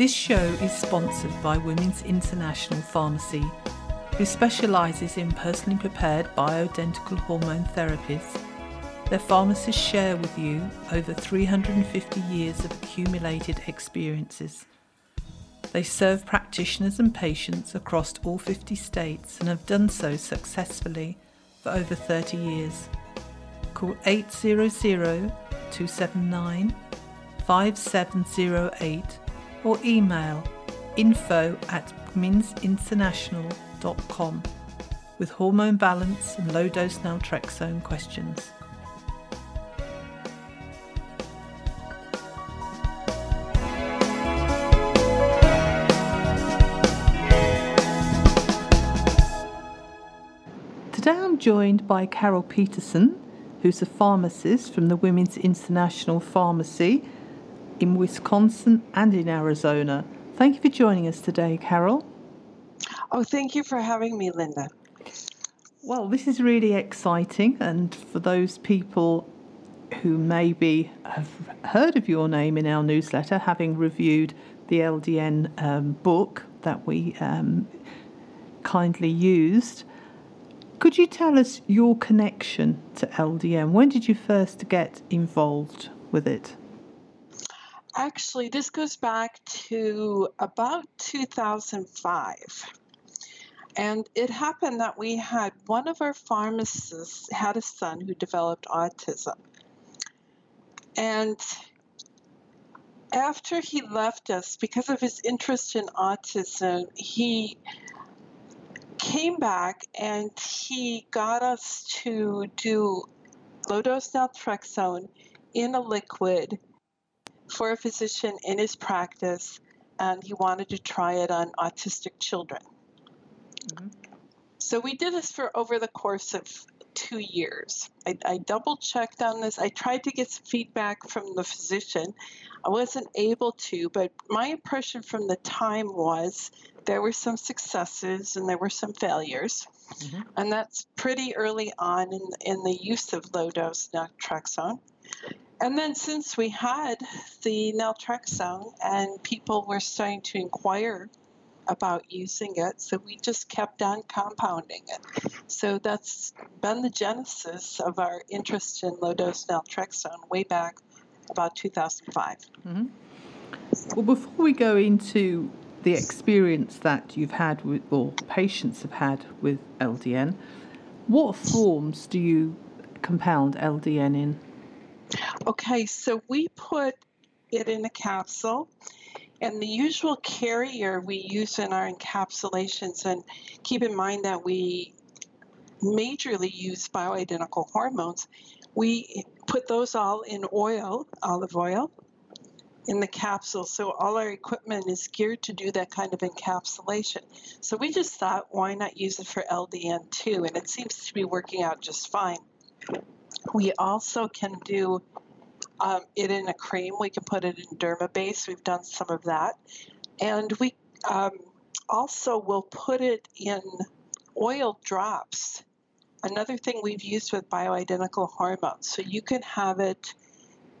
This show is sponsored by Women's International Pharmacy, who specialises in personally prepared bioidentical hormone therapies. Their pharmacists share with you over 350 years of accumulated experiences. They serve practitioners and patients across all 50 states and have done so successfully for over 30 years. Call 800 279 5708 or email info at womensinternational.com with hormone balance and low dose naltrexone questions. Today I'm joined by Carol Petersen, who's a pharmacist from the Women's International Pharmacy in Wisconsin and in Arizona. Thank you for joining us today, Carol. Oh, thank you for having me, Linda. Well, this is really exciting, and for those people who maybe have heard of your name in our newsletter, having reviewed the LDN um, book that we um, kindly used, could you tell us your connection to LDN? When did you first get involved with it? Actually, this goes back to about 2005. And it happened that we had one of our pharmacists had a son who developed autism. And after he left us, because of his interest in autism, he came back and he got us to do low dose naltrexone in a liquid for a physician in his practice, and he wanted to try it on autistic children. Mm-hmm. So we did this for over the course of two years. I, I, double checked on this. I tried to get some feedback from the physician. I wasn't able to, but my impression from the time was there were some successes and there were some failures. Mm-hmm. And that's pretty early on in, in the use of low dose naltrexone. And then since we had the naltrexone and people were starting to inquire about using it, so we just kept on compounding it. So that's been the genesis of our interest in low dose naltrexone way back about 2005. Mm-hmm. Well, before we go into the experience that you've had with, or patients have had with LDN, what forms do you compound LDN in? Okay, so we put it in a capsule. And the usual carrier we use in our encapsulations, and keep in mind that we majorly use bioidentical hormones, we put those all in oil, olive oil, in the capsule. So all our equipment is geared to do that kind of encapsulation. So we just thought, why not use it for LDN too? And it seems to be working out just fine. We also can do um, it in a cream. We can put it in dermabase. We've done some of that. And we um, also will put it in oil drops. Another thing we've used with bioidentical hormones. So you can have it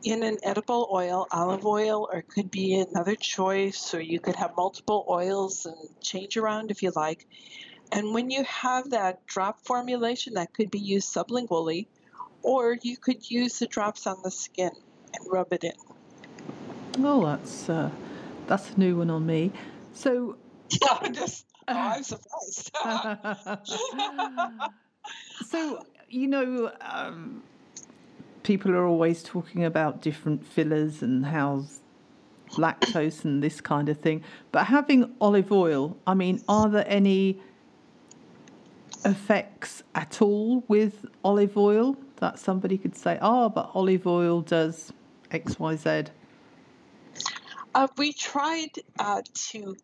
in an edible oil, olive oil, or it could be another choice, or you could have multiple oils and change around if you like. And when you have that drop formulation, that could be used sublingually, or you could use the drops on the skin and rub it in. Oh, that's uh, that's a new one on me. So, yeah, just oh, I'm surprised. so you know, um, people are always talking about different fillers and how lactose and this kind of thing. But having olive oil, I mean, are there any effects at all with olive oil that somebody could say, oh, but olive oil does X, Y, Z? Uh, we tried uh, to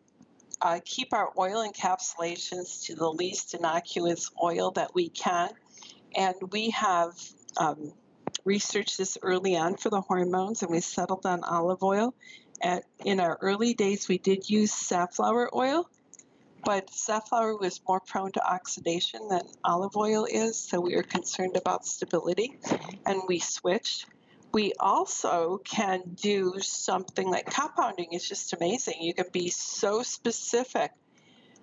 uh, keep our oil encapsulations to the least innocuous oil that we can. And we have um, researched this early on for the hormones, and we settled on olive oil. At, in our early days, we did use safflower oil, but safflower was more prone to oxidation than olive oil is, so we were concerned about stability, and we switched. We also can do something like compounding is just amazing. You can be so specific.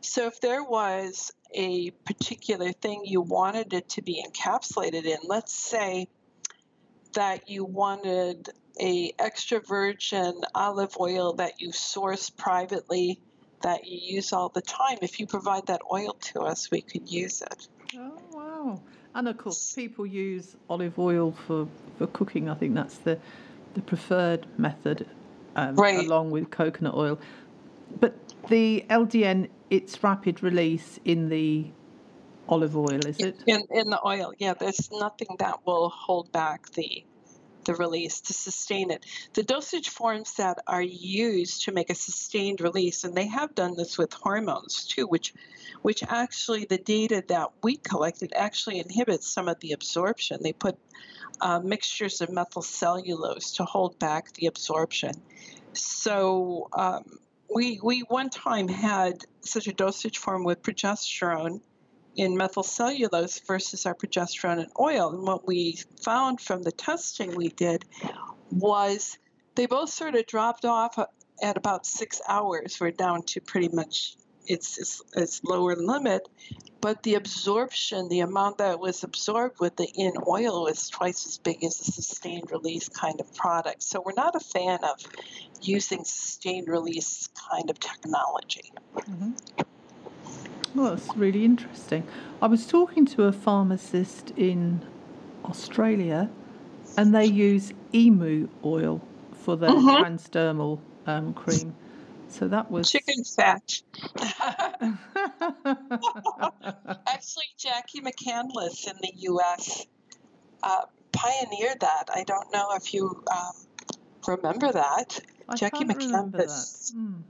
So if there was a particular thing you wanted it to be encapsulated in, let's say that you wanted a extra virgin olive oil that you source privately that you use all the time. If you provide that oil to us, we could use it. Oh wow! And of course, people use olive oil for, for cooking. I think that's the the preferred method, um, right. along with coconut oil. But the LDN, it's rapid release in the olive oil, is it? In in the oil, yeah. There's nothing that will hold back the the release to sustain it. The dosage forms that are used to make a sustained release, and they have done this with hormones too, which which actually the data that we collected actually inhibits some of the absorption. They put uh, mixtures of methyl cellulose to hold back the absorption. So um, we we one time had such a dosage form with progesterone in methyl cellulose versus our progesterone in oil. And what we found from the testing we did was they both sort of dropped off at about six hours. We're down to pretty much its, its, its lower limit, but the absorption, the amount that was absorbed with the in oil was twice as big as a sustained release kind of product. So we're not a fan of using sustained release kind of technology. Mm-hmm. Well, that's really interesting. I was talking to a pharmacist in Australia, and they use emu oil for their mm-hmm. transdermal um, cream. So that was chicken fat. Actually, Jackie McCandless in the U.S. Uh, pioneered that. I don't know if you um, remember that. I Jackie McCandless. Mm.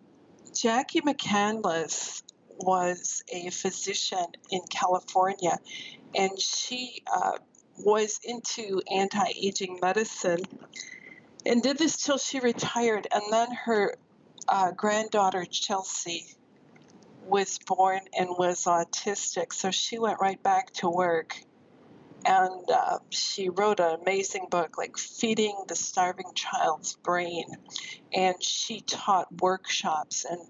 Jackie McCandless was a physician in California, and she uh, was into anti aging medicine and did this till she retired. And then her uh, granddaughter, Chelsea, was born and was autistic, so she went right back to work and uh, she wrote an amazing book like feeding the starving child's brain. And she taught workshops and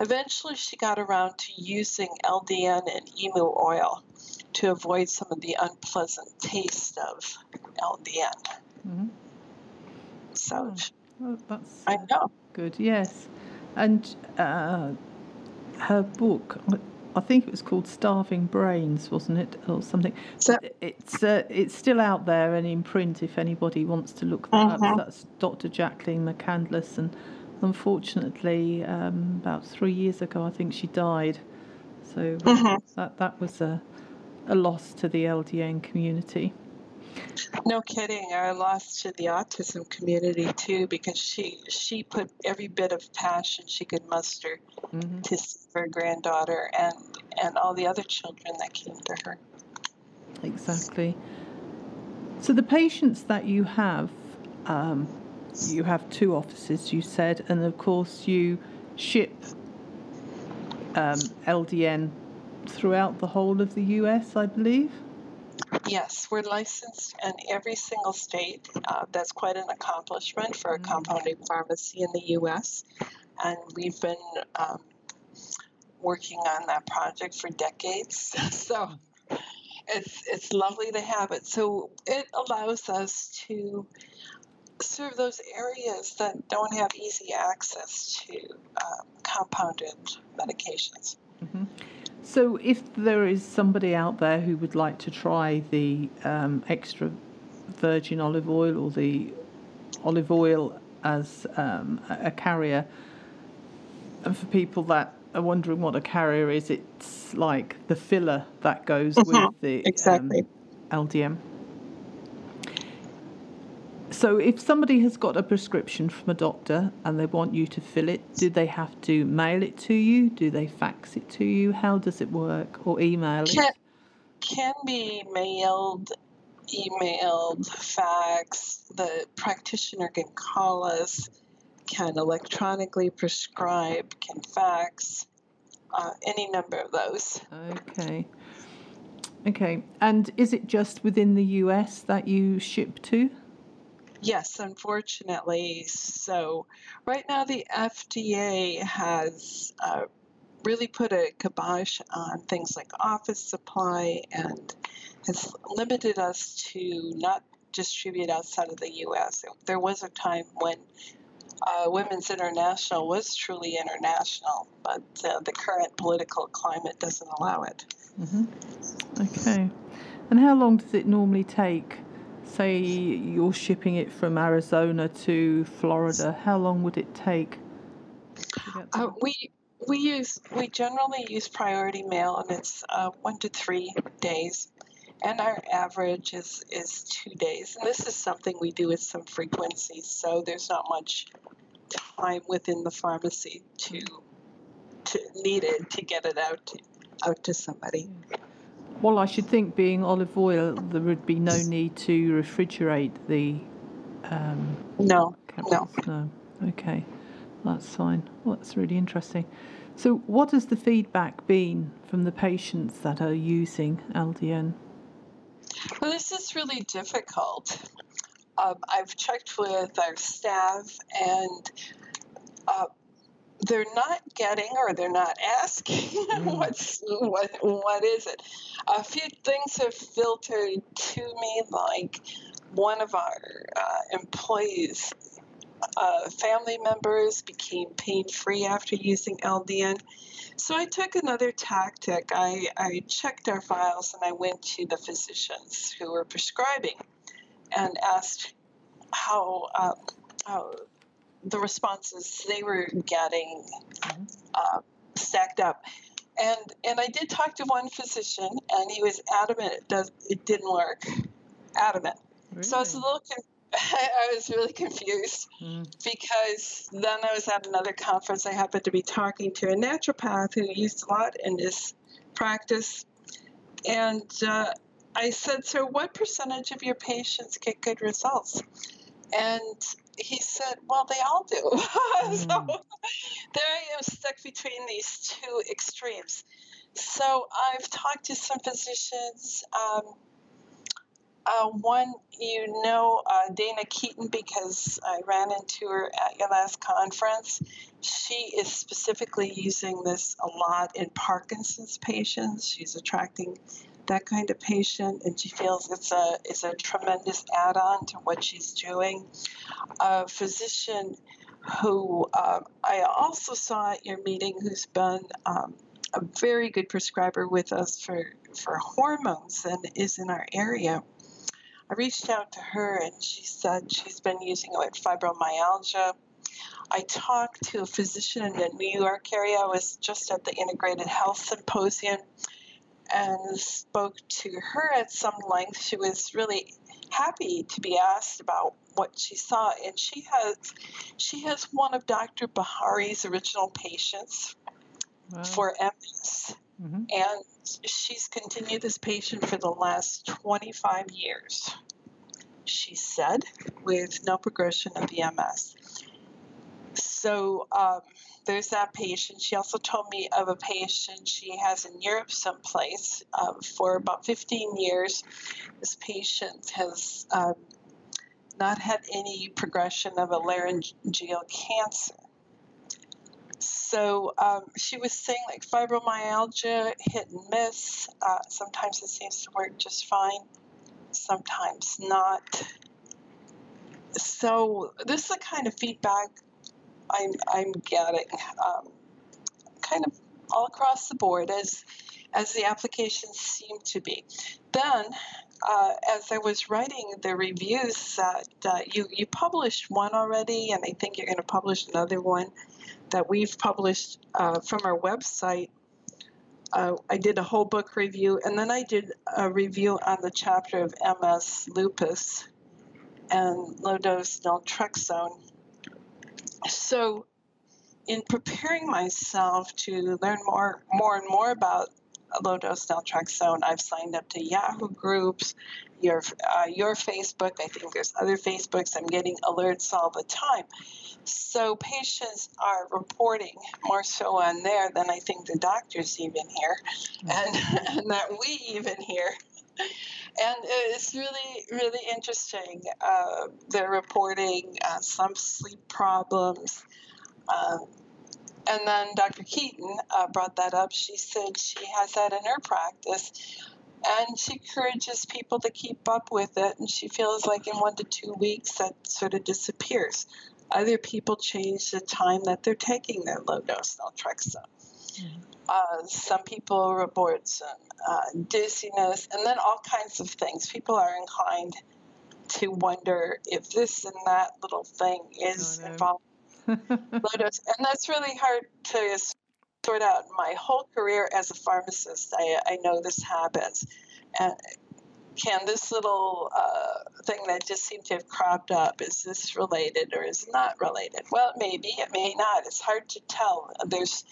eventually she got around to using ldn and emu oil to avoid some of the unpleasant taste of ldn mm-hmm. so oh, well, i know. good yes. And uh, her book I think it was called Starving Brains, wasn't it, or something? So, it's uh, it's still out there and in print if anybody wants to look that uh-huh. up. That's Dr. Jacqueline McCandless, and unfortunately, um, about three years ago, I think she died. So uh-huh. that that was a a loss to the LDN community. No kidding. I lost to the autism community too because she she put every bit of passion she could muster mm-hmm. to her granddaughter and and all the other children that came to her. Exactly. So the patients that you have, um, you have two offices, you said, and of course you ship um, LDN throughout the whole of the US, I believe. Yes, we're licensed in every single state. Uh, that's quite an accomplishment for a mm. compounding pharmacy in the U.S. And we've been um, working on that project for decades. so it's it's lovely to have it. So it allows us to serve those areas that don't have easy access to um, compounded medications. Mm-hmm. So, if there is somebody out there who would like to try the um, extra virgin olive oil or the olive oil as um, a carrier, and for people that are wondering what a carrier is, it's like the filler that goes mm-hmm. with the exactly. Um, LDN. So, if somebody has got a prescription from a doctor and they want you to fill it, do they have to mail it to you? Do they fax it to you? How does it work? Or email Can, it? can be mailed, emailed, fax. The practitioner can call us, can electronically prescribe, can fax, uh, any number of those. Okay. Okay. And is it just within the US that you ship to? Yes, unfortunately. So, right now, the FDA has uh, really put a kibosh on things like office supply and has limited us to not distribute outside of the US. There was a time when uh, Women's International was truly international, but uh, the current political climate doesn't allow it. hmm Okay. And how long does it normally take? Say you're shipping it from Arizona to Florida. How long would it take? Uh, we we use we generally use priority mail, and it's uh, one to three days, and our average is is two days. And this is something we do with some frequency, so there's not much time within the pharmacy to to needed to get it out to, out to somebody. Well, I should think being olive oil, there would be no need to refrigerate the um, No, capsules. No. Okay, that's fine. Well, that's really interesting. So, what has the feedback been from the patients that are using LDN? Well, this is really difficult. Um, I've checked with our staff, and uh, they're not getting or they're not asking what's what what is it. A few things have filtered to me, like one of our uh, employees. Uh, family members became pain free after using LDN. So I took another tactic. I, I checked our files and I went to the physicians who were prescribing and asked how, um, how the responses they were getting uh, stacked up. And and I did talk to one physician, and he was adamant it does it didn't work, adamant. So I was a Really? little con- I was really confused Mm. because then I was at another conference. I happened to be talking to a naturopath who used a lot in this practice, and uh, I said, "So, what percentage of your patients get good results?" And he said, "Well, they all do." so Mm. there I am stuck between these two extremes. So I've talked to some physicians. Um, uh, one, you know, uh, Dana Keaton, because I ran into her at your last conference. She is specifically using this a lot in Parkinson's patients. She's attracting that kind of patient, and she feels it's a it's a tremendous add-on to what she's doing. A physician who uh, I also saw at your meeting, who's been um, a very good prescriber with us for for hormones and is in our area. I reached out to her and she said she's been using it with fibromyalgia. I talked to a physician in the New York area. I was just at the Integrated Health Symposium and spoke to her at some length. She was really happy to be asked about what she saw, and she has she has one of Dr. Bihari's original patients Wow. for MS, Mhm. and she's continued this patient for the last 25 years. She said, with no progression of the MS. So um, there's that patient. She also told me of a patient she has in Europe someplace uh, for about 15 years. This patient has um, not had any progression of a laryngeal cancer. So um, she was saying like fibromyalgia, hit and miss. Uh, sometimes it seems to work just fine, sometimes not. So this is the kind of feedback I'm I'm getting, um, kind of all across the board as as the applications seem to be. Then, uh, as I was writing the reviews, that uh, you you published one already, and I think you're going to publish another one that we've published uh, from our website. Uh, I did a whole book review, and then I did a review on the chapter of MS lupus. and low dose naltrexone. So, in preparing myself to learn more, more and more about low dose naltrexone, I've signed up to Yahoo groups, your uh, your Facebook. I think there's other Facebooks. I'm getting alerts all the time. So patients are reporting more so on there than I think the doctors even hear, mm-hmm. and, and that we even hear. And it's really, really interesting. Uh, they're reporting uh, some sleep problems. Uh, and then Dr. Keaton uh, brought that up. She said she has that in her practice and she encourages people to keep up with it and she feels like in one to two weeks that sort of disappears other people change the time that they're taking their low dose naltrexone mm-hmm. Uh, some people report some uh, dizziness and then all kinds of things people are inclined to wonder if this and that little thing is oh, no. involved dose and that's really hard to sort out my whole career as a pharmacist. I, I know this happens. And can this little uh, thing that just seemed to have cropped up is this related or is not related? Well, it maybe it may not. It's hard to tell. There's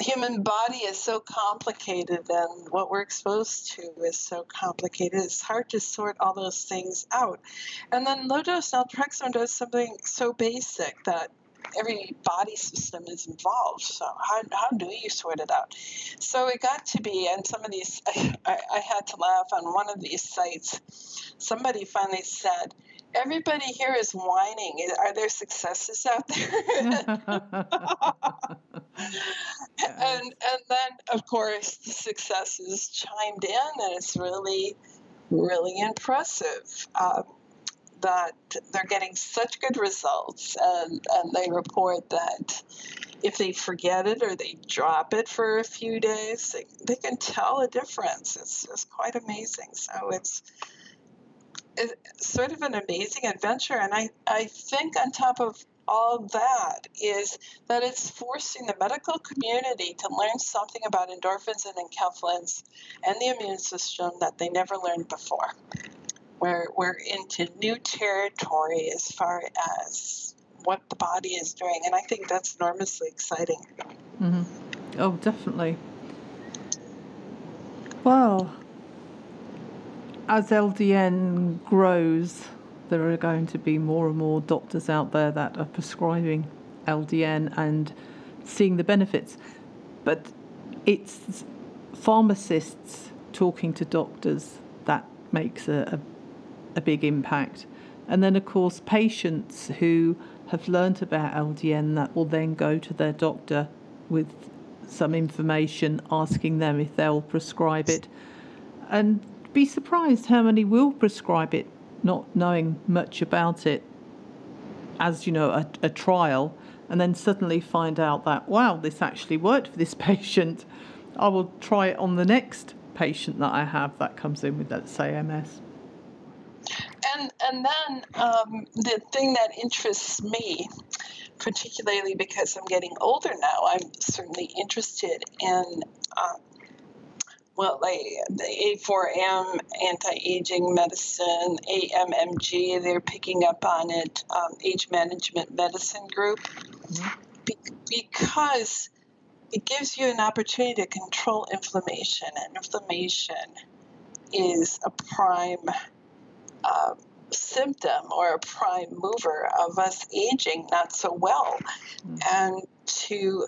human body is so complicated and what we're exposed to is so complicated. It's hard to sort all those things out. And then low dose naltrexone does something so basic that every body system is involved. So how, how do you sort it out? So it got to be, and some of these, I, I had to laugh on one of these sites. Somebody finally said, everybody here is whining. Are there successes out there? and and then of course the successes chimed in, and it's really really impressive. Um, that they're getting such good results, and, and they report that if they forget it or they drop it for a few days, they, they can tell a difference. It's, it's quite amazing. So it's, it's sort of an amazing adventure. And I, I think, on top of all that, is that it's forcing the medical community to learn something about endorphins and enkephalins and the immune system that they never learned before we're, we're into new territory as far as what the body is doing. And I think that's enormously exciting. Mm-hmm. Oh, definitely. Well, as LDN grows, there are going to be more and more doctors out there that are prescribing LDN and seeing the benefits. But it's pharmacists talking to doctors that makes a, a a big impact. And then, of course, patients who have learnt about LDN that will then go to their doctor with some information asking them if they'll prescribe it. And be surprised how many will prescribe it, not knowing much about it, as you know, a, a trial, and then suddenly find out that, wow, this actually worked for this patient. I will try it on the next patient that I have that comes in with, let's say, MS and and then um, the thing that interests me, particularly because I'm getting older now, I'm certainly interested in. Uh, well, like the A4M anti-aging medicine, AMMG, they're picking up on it. Um, age management medicine group, mm-hmm. Be- because it gives you an opportunity to control inflammation, and inflammation is a prime uh, symptom or a prime mover of us aging not so well. Mm-hmm. And to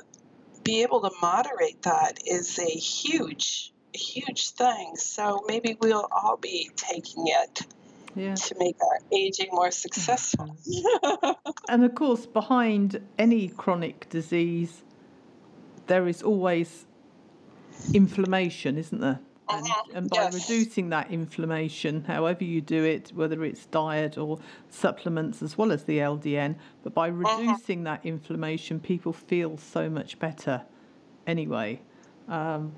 be able to moderate that is a huge, huge thing. So maybe we'll all be taking it. Yeah. To make our aging more successful. and of course, behind any chronic disease, there is always inflammation, isn't there? And, mm-hmm. and by yes. reducing that inflammation, however you do it, whether it's diet or supplements as well as the LDN, but by mm-hmm. reducing that inflammation, people feel so much better anyway. Um,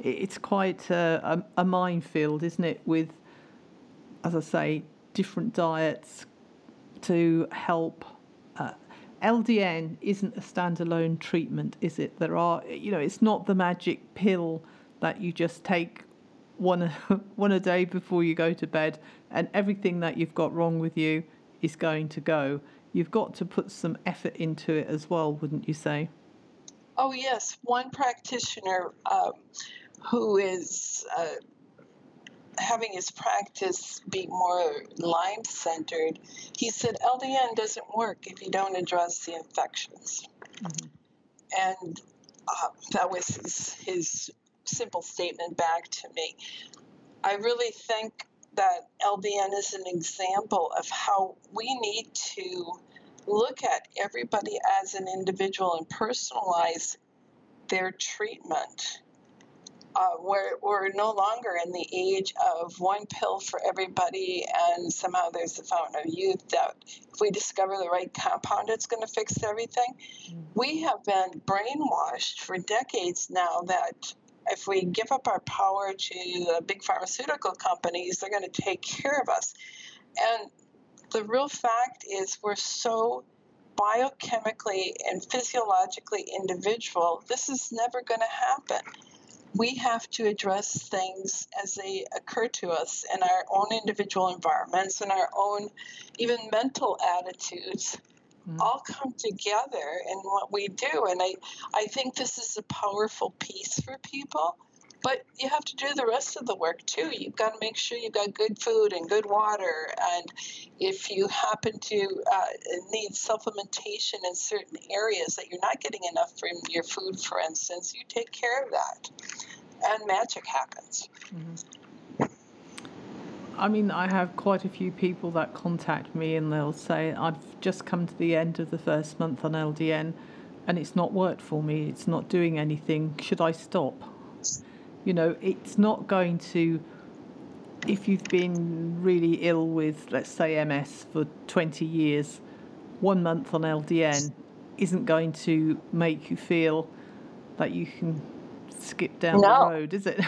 it's quite a, a, minefield, isn't it? With, as I say, different diets to help. Uh, LDN isn't a standalone treatment, is it? There are, you know, it's not the magic pill that you just take one one a day before you go to bed, and everything that you've got wrong with you is going to go. You've got to put some effort into it as well, wouldn't you say? Oh, yes. One practitioner um, who is uh, having his practice be more Lyme centered, he said LDN doesn't work if you don't address the infections. Mm-hmm. And uh, that was his, his simple statement back to me. I really think that LDN is an example of how we need to look at everybody as an individual and personalize their treatment. Uh, we're, we're no longer in the age of one pill for everybody, and somehow there's a fountain of youth that if we discover the right compound, it's going to fix everything. Mm-hmm. We have been brainwashed for decades now that if we give up our power to the big pharmaceutical companies, they're going to take care of us. And the real fact is, we're so biochemically and physiologically individual, this is never going to happen. We have to address things as they occur to us in our own individual environments and our own even mental attitudes mm-hmm. all come together in what we do. And I, I think this is a powerful piece for people. But you have to do the rest of the work too. You've got to make sure you've got good food and good water. And if you happen to uh, need supplementation in certain areas that you're not getting enough from your food, for instance, you take care of that. And magic happens. Mm-hmm. I mean, I have quite a few people that contact me and they'll say, I've just come to the end of the first month on LDN and it's not worked for me, it's not doing anything. Should I stop? You know, it's not going to, if you've been really ill with, let's say, MS for 20 years, one month on LDN isn't going to make you feel that you can skip down no. the road, is it?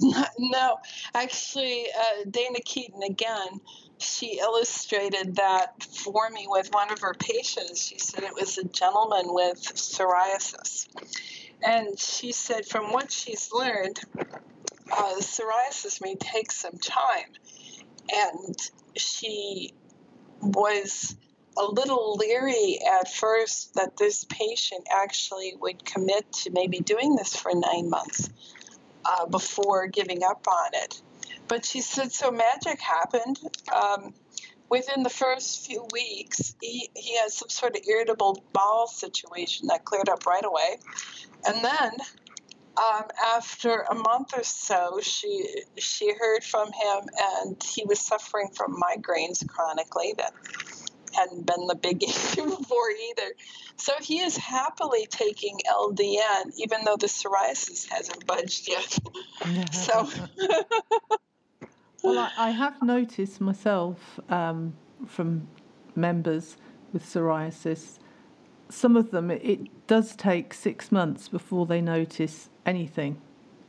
no, actually, uh, Dana Keaton again. She illustrated that for me with one of her patients. She said it was a gentleman with psoriasis. And she said, from what she's learned, uh, psoriasis may take some time. And she was a little leery at first that this patient actually would commit to maybe doing this for nine months uh, before giving up on it. But she said, so magic happened. Um, within the first few weeks, he, he had some sort of irritable bowel situation that cleared up right away. And then um, after a month or so, she she heard from him, and he was suffering from migraines chronically that hadn't been the big issue before either. So he is happily taking LDN, even though the psoriasis hasn't budged yet. so. well, I, I, have noticed myself um, from members with psoriasis, some of them, it does take six months before they notice anything.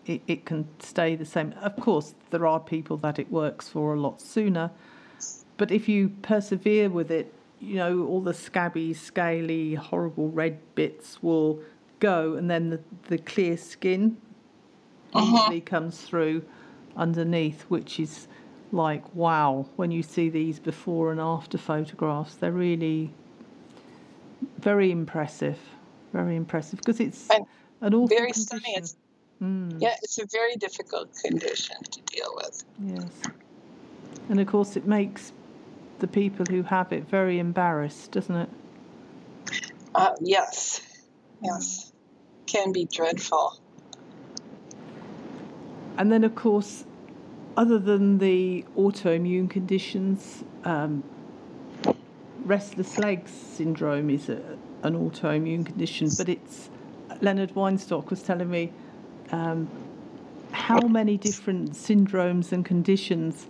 It, it can stay the same. Of course, there are people that it works for a lot sooner, but if you persevere with it, you know, all the scabby, scaly, horrible red bits will go, and then the, the clear skin uh-huh. usually comes through underneath, which is like wow. When you see these before and after photographs, they're really very impressive. Very impressive because it's and an awful very condition. stunning. It's, mm. Yeah, it's a very difficult condition to deal with. Yes, and of course it makes the people who have it very embarrassed, doesn't it? Uh, yes, yes, can be dreadful. And then, of course, other than the autoimmune conditions, um, restless legs syndrome is a, an autoimmune condition, but it's Leonard Weinstock was telling me um, how many different syndromes and conditions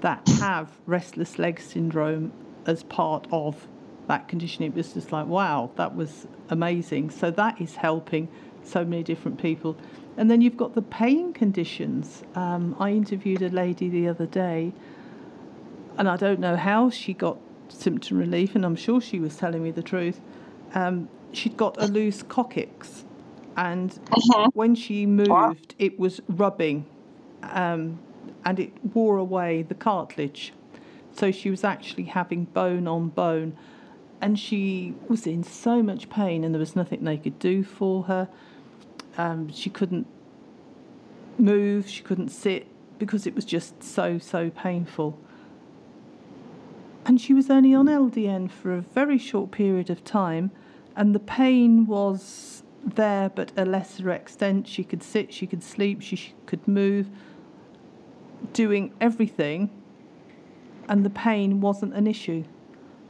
that have restless leg syndrome as part of that condition. It was just like, wow, that was amazing. So that is helping so many different people. And then you've got the pain conditions. Um, I interviewed a lady the other day, and I don't know how she got symptom relief, and I'm sure she was telling me the truth. Um, she'd got a loose coccyx, and uh-huh. when she moved, it was rubbing um, and it wore away the cartilage. So she was actually having bone on bone, and she was in so much pain, and there was nothing they could do for her. Um, she couldn't move, she couldn't sit because it was just so, so painful. And she was only on LDN for a very short period of time, and the pain was there but a lesser extent. She could sit, she could sleep, she, she could move, doing everything, and the pain wasn't an issue.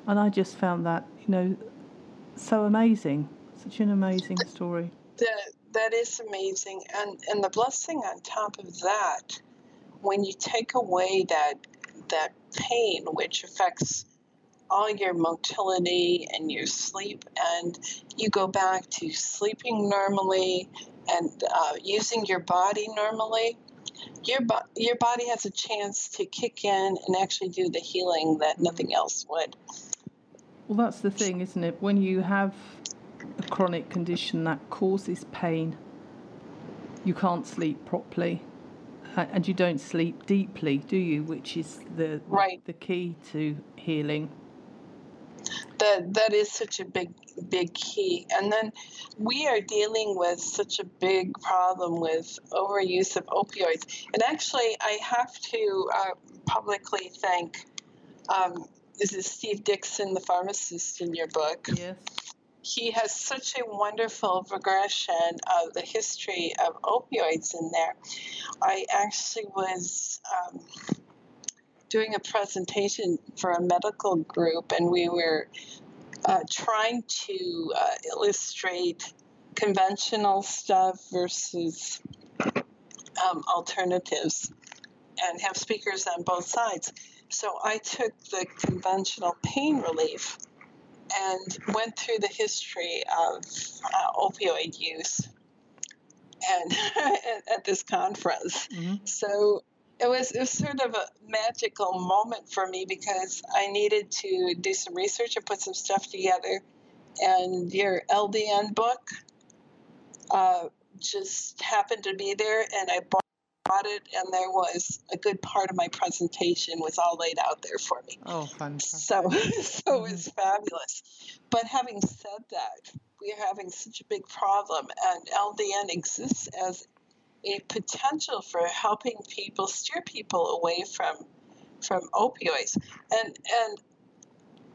And I just found that, you know, so amazing. Such an amazing story. That, that is amazing. And, and the blessing on top of that, when you take away that, that pain, which affects all your motility and your sleep, and you go back to sleeping normally and uh, using your body normally, your, bo- your body has a chance to kick in and actually do the healing that nothing else would. Well, that's the thing, isn't it? When you have a chronic condition that causes pain, you can't sleep properly and you don't sleep deeply, do you? Which is the right. the key to healing. That that is such a big big key. And then we are dealing with such a big problem with overuse of opioids. And actually, I have to uh, publicly thank. Um, this is Steve Dixon, the pharmacist in your book. Yes he has such a wonderful progression of the history of opioids in there. I actually was um, doing a presentation for a medical group, and we were uh, trying to uh, illustrate conventional stuff versus um, alternatives and have speakers on both sides. So I took the conventional pain relief and went through the history of uh, opioid use and at this conference. Mm-hmm. So it was it was sort of a magical moment for me because I needed to do some research and put some stuff together. And your LDN book uh, just happened to be there, and I it, and there was a good part of my presentation was all laid out there for me. Oh, fantastic! So, so it was mm-hmm. fabulous. But having said that, we are having such a big problem, and LDN exists as a potential for helping people steer people away from from opioids, and and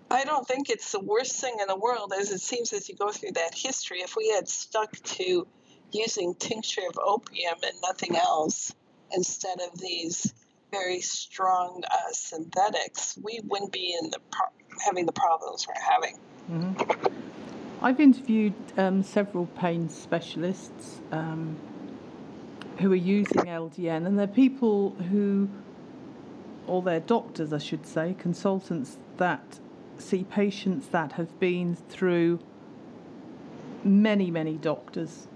I don't think it's the worst thing in the world, as it seems as you go through that history. If we had stuck to using tincture of opium and nothing else, instead of these very strong uh, synthetics, we wouldn't be in the pro- having the problems we're having. Mm-hmm. I've interviewed um, several pain specialists um, who are using LDN, and they're people who, or they're doctors, I should say, consultants that see patients that have been through many, many doctors,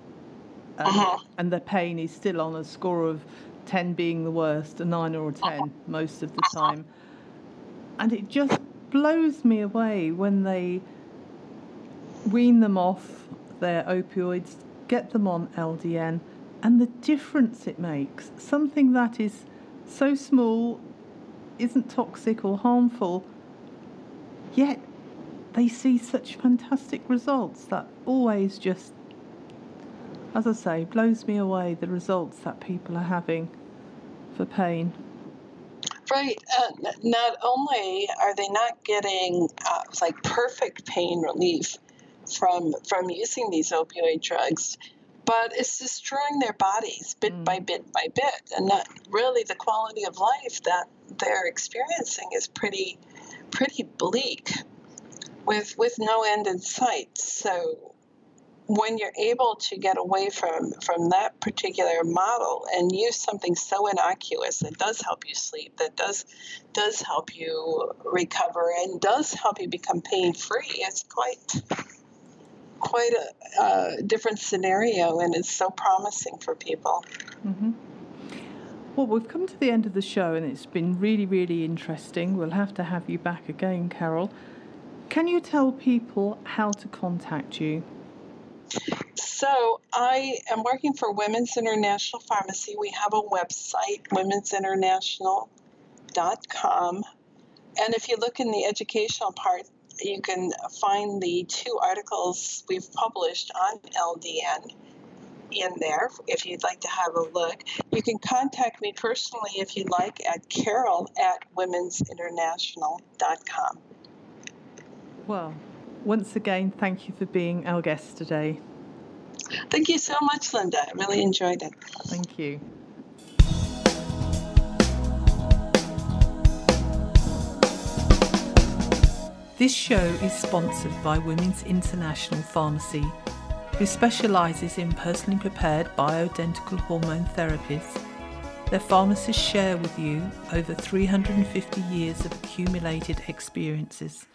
um, uh-huh. and their pain is still on a score of 10 being the worst, a 9 or a 10 most of the time. And it just blows me away when they wean them off their opioids, get them on LDN, and the difference it makes. Something that is so small, isn't toxic or harmful, yet they see such fantastic results that always just as I say, blows me away the results that people are having for pain. Right. Uh, not only are they not getting uh, like perfect pain relief from from using these opioid drugs, but it's destroying their bodies bit mm. by bit by bit, and not really the quality of life that they're experiencing is pretty pretty bleak, with with no end in sight. So when you're able to get away from from that particular model and use something so innocuous that does help you sleep that does does help you recover and does help you become pain free it's quite quite a, a, different scenario and it's so promising for people. Mm-hmm. well we've come to the end of the show and it's been really really interesting. We'll have to have you back again carol. Can you tell people how to contact you So I am working for Women's International Pharmacy. We have a website, women'sinternational.com. And if you look in the educational part, you can find the two articles we've published on LDN in there if you'd like to have a look. You can contact me personally if you'd like at carol at women'sinternational.com. Well, once again, thank you for being our guest today. Thank you so much, Linda. I really enjoyed it. Thank you. This show is sponsored by Women's International Pharmacy, who specialises in personally prepared bioidentical hormone therapies. Their pharmacists share with you over 350 years of accumulated experiences.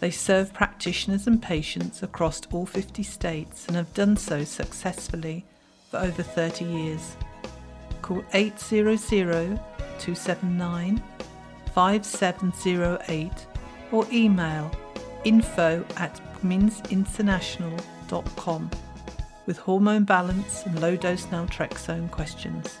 They serve practitioners and patients across all 50 states and have done so successfully for over 30 years. Call 800 279 5708 or email info at women'sinternational.com with hormone balance and low dose naltrexone questions.